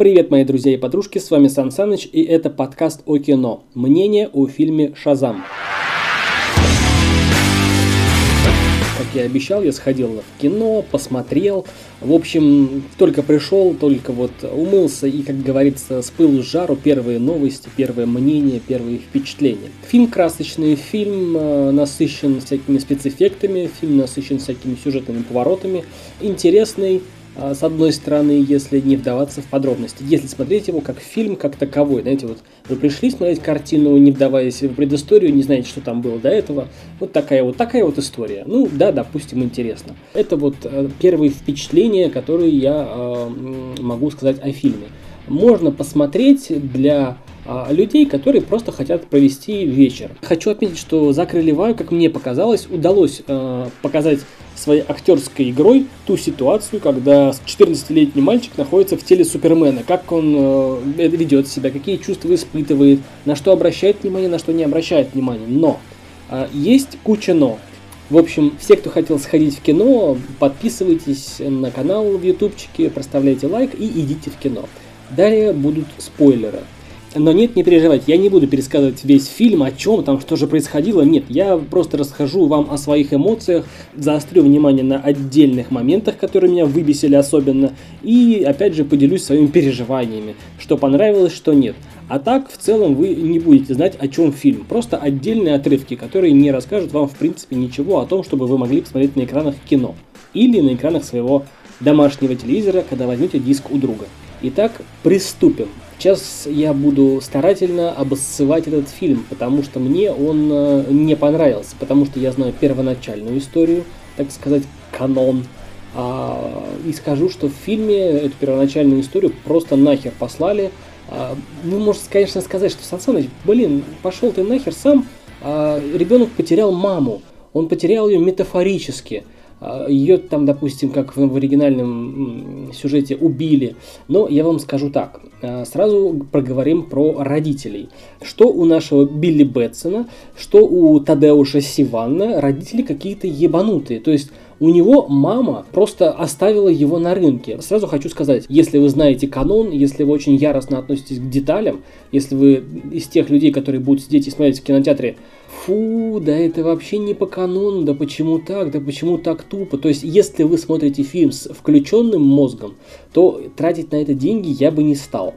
Привет, мои друзья и подружки, с вами Сан Саныч, и это подкаст о кино. Мнение о фильме «Шазам». Как я обещал, я сходил в кино, посмотрел. В общем, только пришел, только вот умылся и, как говорится, с пылу с жару первые новости, первые мнения, первые впечатления. Фильм красочный, фильм э, насыщен всякими спецэффектами, фильм насыщен всякими сюжетными поворотами, интересный, с одной стороны, если не вдаваться в подробности, если смотреть его как фильм, как таковой, знаете, вот вы пришли смотреть картину, не вдаваясь в предысторию, не знаете, что там было до этого, вот такая вот, такая вот история. Ну, да, допустим, интересно. Это вот э, первые впечатления, которые я э, могу сказать о фильме. Можно посмотреть для а, людей, которые просто хотят провести вечер. Хочу отметить, что Закрыли Ваю, как мне показалось, удалось э, показать своей актерской игрой ту ситуацию, когда 14-летний мальчик находится в теле Супермена, как он э, ведет себя, какие чувства испытывает, на что обращает внимание, на что не обращает внимания. Но э, есть куча но. В общем, все, кто хотел сходить в кино, подписывайтесь на канал в ютубчике, проставляйте лайк и идите в кино. Далее будут спойлеры. Но нет, не переживайте, я не буду пересказывать весь фильм, о чем там, что же происходило. Нет, я просто расскажу вам о своих эмоциях, заострю внимание на отдельных моментах, которые меня выбесили особенно, и опять же поделюсь своими переживаниями, что понравилось, что нет. А так, в целом, вы не будете знать, о чем фильм. Просто отдельные отрывки, которые не расскажут вам, в принципе, ничего о том, чтобы вы могли посмотреть на экранах кино. Или на экранах своего домашнего телевизора, когда возьмете диск у друга. Итак, приступим. Сейчас я буду старательно обоссывать этот фильм, потому что мне он э, не понравился, потому что я знаю первоначальную историю, так сказать, канон. А, и скажу, что в фильме эту первоначальную историю просто нахер послали. А, вы можете, конечно, сказать, что Сан блин, пошел ты нахер сам, а, ребенок потерял маму, он потерял ее метафорически – Ее там, допустим, как в оригинальном сюжете убили. Но я вам скажу так. А, сразу проговорим про родителей. Что у нашего Билли Бэтсона, что у Тадеуша Сиванна родители какие-то ебанутые. То есть у него мама просто оставила его на рынке. Сразу хочу сказать, если вы знаете канон, если вы очень яростно относитесь к деталям, если вы из тех людей, которые будут сидеть и смотреть в кинотеатре фу, да это вообще не по канону, да почему так, да почему так тупо. То есть, если вы смотрите фильм с включенным мозгом, то тратить на это деньги я бы не стал.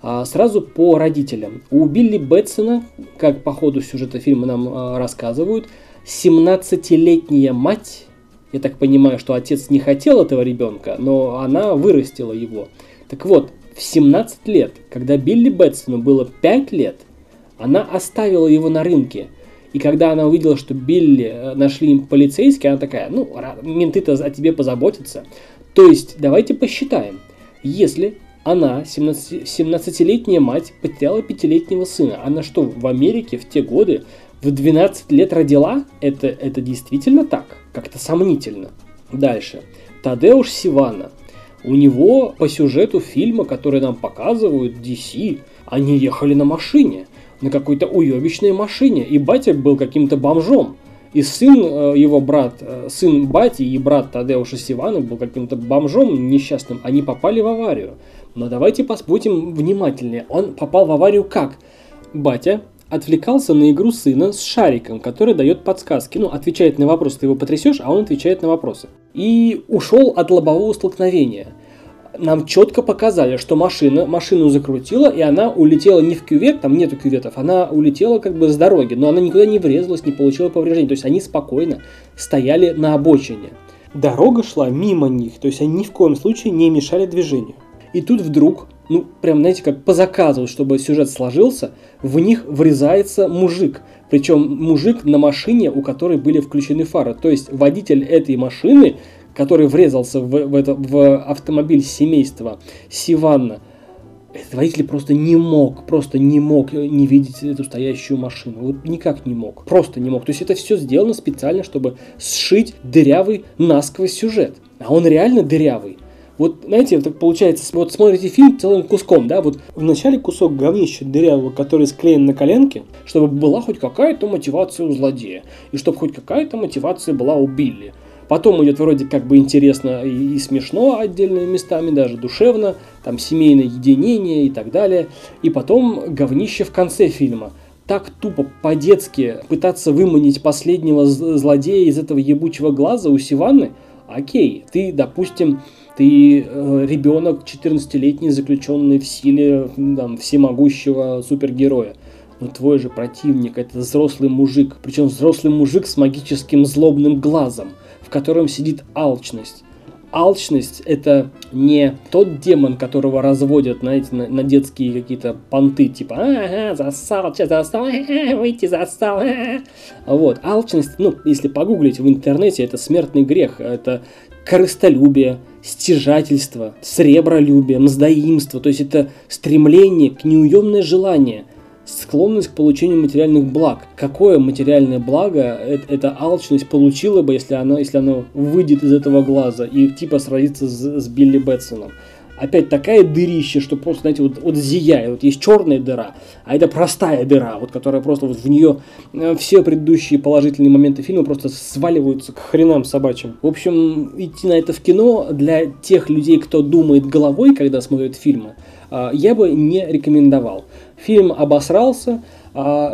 А, сразу по родителям. У Билли Бэтсона, как по ходу сюжета фильма нам а, рассказывают, 17-летняя мать, я так понимаю, что отец не хотел этого ребенка, но она вырастила его. Так вот, в 17 лет, когда Билли Бэтсону было 5 лет, она оставила его на рынке – и когда она увидела, что Билли э, нашли им полицейские, она такая, ну, менты-то о тебе позаботятся. То есть, давайте посчитаем. Если она, 17, 17-летняя мать, потеряла пятилетнего сына, она что, в Америке в те годы в 12 лет родила? Это, это действительно так? Как-то сомнительно. Дальше. Тадеуш Сивана. У него по сюжету фильма, который нам показывают, DC, они ехали на машине на какой-то уебищной машине, и батя был каким-то бомжом. И сын, э, его брат, э, сын бати и брат Тадеуша Сивана был каким-то бомжом несчастным, они попали в аварию. Но давайте будем внимательнее. Он попал в аварию как? Батя отвлекался на игру сына с шариком, который дает подсказки. Ну, отвечает на вопросы, ты его потрясешь, а он отвечает на вопросы. И ушел от лобового столкновения нам четко показали, что машина, машину закрутила, и она улетела не в кювет, там нету кюветов, она улетела как бы с дороги, но она никуда не врезалась, не получила повреждений. То есть они спокойно стояли на обочине. Дорога шла мимо них, то есть они ни в коем случае не мешали движению. И тут вдруг, ну, прям, знаете, как по заказу, чтобы сюжет сложился, в них врезается мужик. Причем мужик на машине, у которой были включены фары. То есть водитель этой машины который врезался в, в, это, в автомобиль семейства Сиванна, этот водитель просто не мог, просто не мог не видеть эту стоящую машину. Вот никак не мог. Просто не мог. То есть это все сделано специально, чтобы сшить дырявый насквозь сюжет. А он реально дырявый. Вот, знаете, так получается, вот смотрите фильм целым куском, да, вот вначале кусок говнища дырявого, который склеен на коленке, чтобы была хоть какая-то мотивация у злодея, и чтобы хоть какая-то мотивация была у Билли. Потом идет вроде как бы интересно и, и смешно отдельными местами, даже душевно, там семейное единение и так далее. И потом говнище в конце фильма. Так тупо, по-детски пытаться выманить последнего злодея из этого ебучего глаза у Сиванны, окей, ты, допустим, ты э, ребенок 14-летний, заключенный в силе там, всемогущего супергероя. Но твой же противник это взрослый мужик, причем взрослый мужик с магическим злобным глазом, в котором сидит алчность. Алчность это не тот демон, которого разводят, знаете, на, на детские какие-то понты, типа ага, засал, сейчас засал, ага, выйти засал. Ага. Вот, алчность, ну, если погуглить в интернете, это смертный грех, это корыстолюбие, стяжательство, сребролюбие, мздоимство. То есть это стремление к неуемное желание, склонность к получению материальных благ. Какое материальное благо эта алчность получила бы, если она, если она выйдет из этого глаза и типа сразится с, с Билли Бэтсоном? Опять такая дырища, что просто, знаете, вот, вот зияет. Вот есть черная дыра, а это простая дыра, вот которая просто вот в нее э, все предыдущие положительные моменты фильма просто сваливаются к хренам собачьим. В общем, идти на это в кино для тех людей, кто думает головой, когда смотрит фильмы, э, я бы не рекомендовал. Фильм обосрался,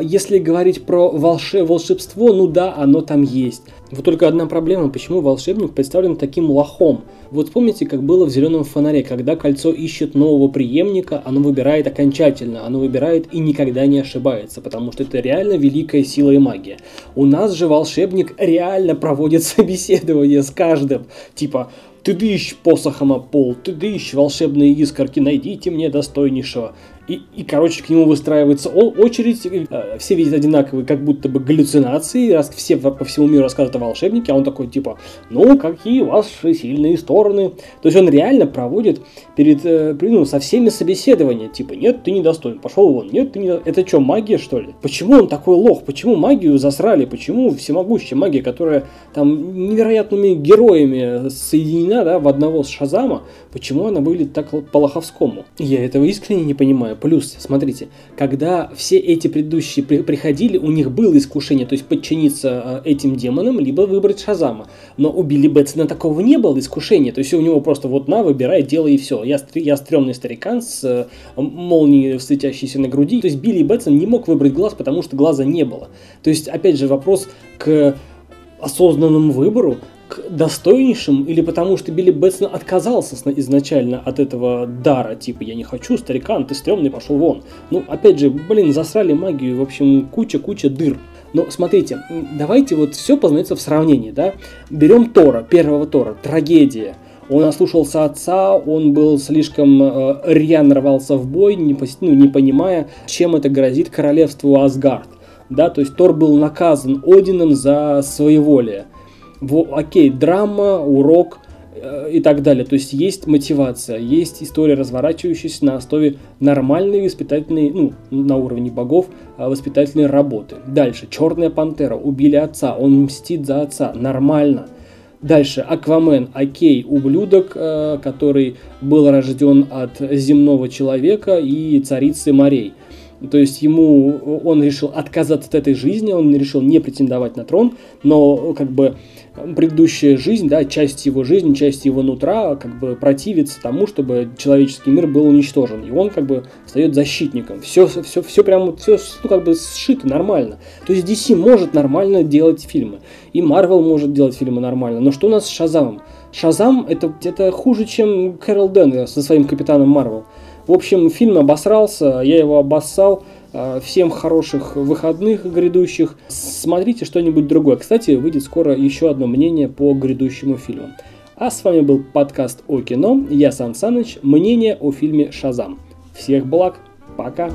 если говорить про волше, волшебство, ну да, оно там есть. Вот только одна проблема, почему волшебник представлен таким лохом. Вот помните, как было в «Зеленом фонаре», когда кольцо ищет нового преемника, оно выбирает окончательно, оно выбирает и никогда не ошибается, потому что это реально великая сила и магия. У нас же волшебник реально проводит собеседование с каждым, типа ты дышь посохом о пол, ты дышь волшебные искорки, найдите мне достойнейшего. И, и, короче, к нему выстраивается очередь, э, все видят одинаковые, как будто бы галлюцинации, раз все по всему миру рассказывают о волшебнике, а он такой, типа, ну, какие ваши сильные стороны. То есть он реально проводит перед, э, ну, со всеми собеседования, типа, нет, ты недостоин, пошел вон, нет, ты не Это что, магия, что ли? Почему он такой лох? Почему магию засрали? Почему всемогущая магия, которая там невероятными героями соединена, да, в одного с Шазама, почему она выглядит так по-лоховскому? Я этого искренне не понимаю. Плюс, смотрите, когда все эти предыдущие при приходили, у них было искушение, то есть подчиниться э, этим демонам, либо выбрать Шазама. Но у Билли Бэтсона такого не было искушения, то есть у него просто вот на, выбирай, делай и все. Я, я стрёмный старикан с э, молнией светящейся на груди. То есть Билли Бэтсон не мог выбрать глаз, потому что глаза не было. То есть, опять же, вопрос к осознанному выбору, к достойнейшим, или потому что Билли Бэтсон отказался изначально от этого дара, типа, я не хочу, старикан, ты стрёмный, пошел вон. Ну, опять же, блин, засрали магию, в общем, куча-куча дыр. Но смотрите, давайте вот все познается в сравнении, да. Берем Тора, первого Тора, трагедия. Он ослушался отца, он был слишком э, рьяно рвался в бой, не, ну, не понимая, чем это грозит королевству Асгард. Да, то есть Тор был наказан Одином за своеволие окей, драма, урок э, и так далее. То есть есть мотивация, есть история, разворачивающаяся на основе нормальной воспитательной, ну, на уровне богов, э, воспитательной работы. Дальше, Черная пантера, убили отца, он мстит за отца, нормально. Дальше, Аквамен, окей, ублюдок, э, который был рожден от земного человека и царицы морей. То есть ему, он решил отказаться от этой жизни, он решил не претендовать на трон, но как бы предыдущая жизнь, да, часть его жизни, часть его нутра как бы противится тому, чтобы человеческий мир был уничтожен. И он как бы стает защитником. Все, все, все прямо, все ну, как бы сшито нормально. То есть DC может нормально делать фильмы. И Marvel может делать фильмы нормально. Но что у нас с Шазамом? Шазам это, это хуже, чем Кэрол Дэн со своим Капитаном Марвел. В общем, фильм обосрался, я его обоссал. А, всем хороших выходных грядущих. Смотрите что-нибудь другое. Кстати, выйдет скоро еще одно мнение по грядущему фильму. А с вами был подкаст о кино. Я Сан Саныч. Мнение о фильме «Шазам». Всех благ. Пока.